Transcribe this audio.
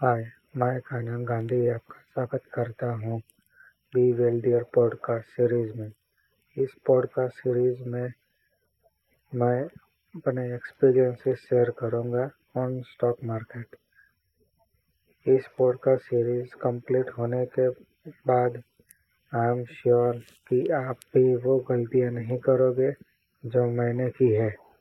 हाय, मैं कान्हा गांधी आपका स्वागत करता हूँ बी वेल्डियर पॉडकास्ट सीरीज़ में। इस पॉडकास्ट सीरीज़ में मैं अपने एक्सपीरियंसेस शेयर करूँगा ऑन स्टॉक मार्केट। इस पॉडकास्ट सीरीज़ कंप्लीट होने के बाद आई एम श्योर कि आप भी वो गलतियाँ नहीं करोगे जो मैंने की है।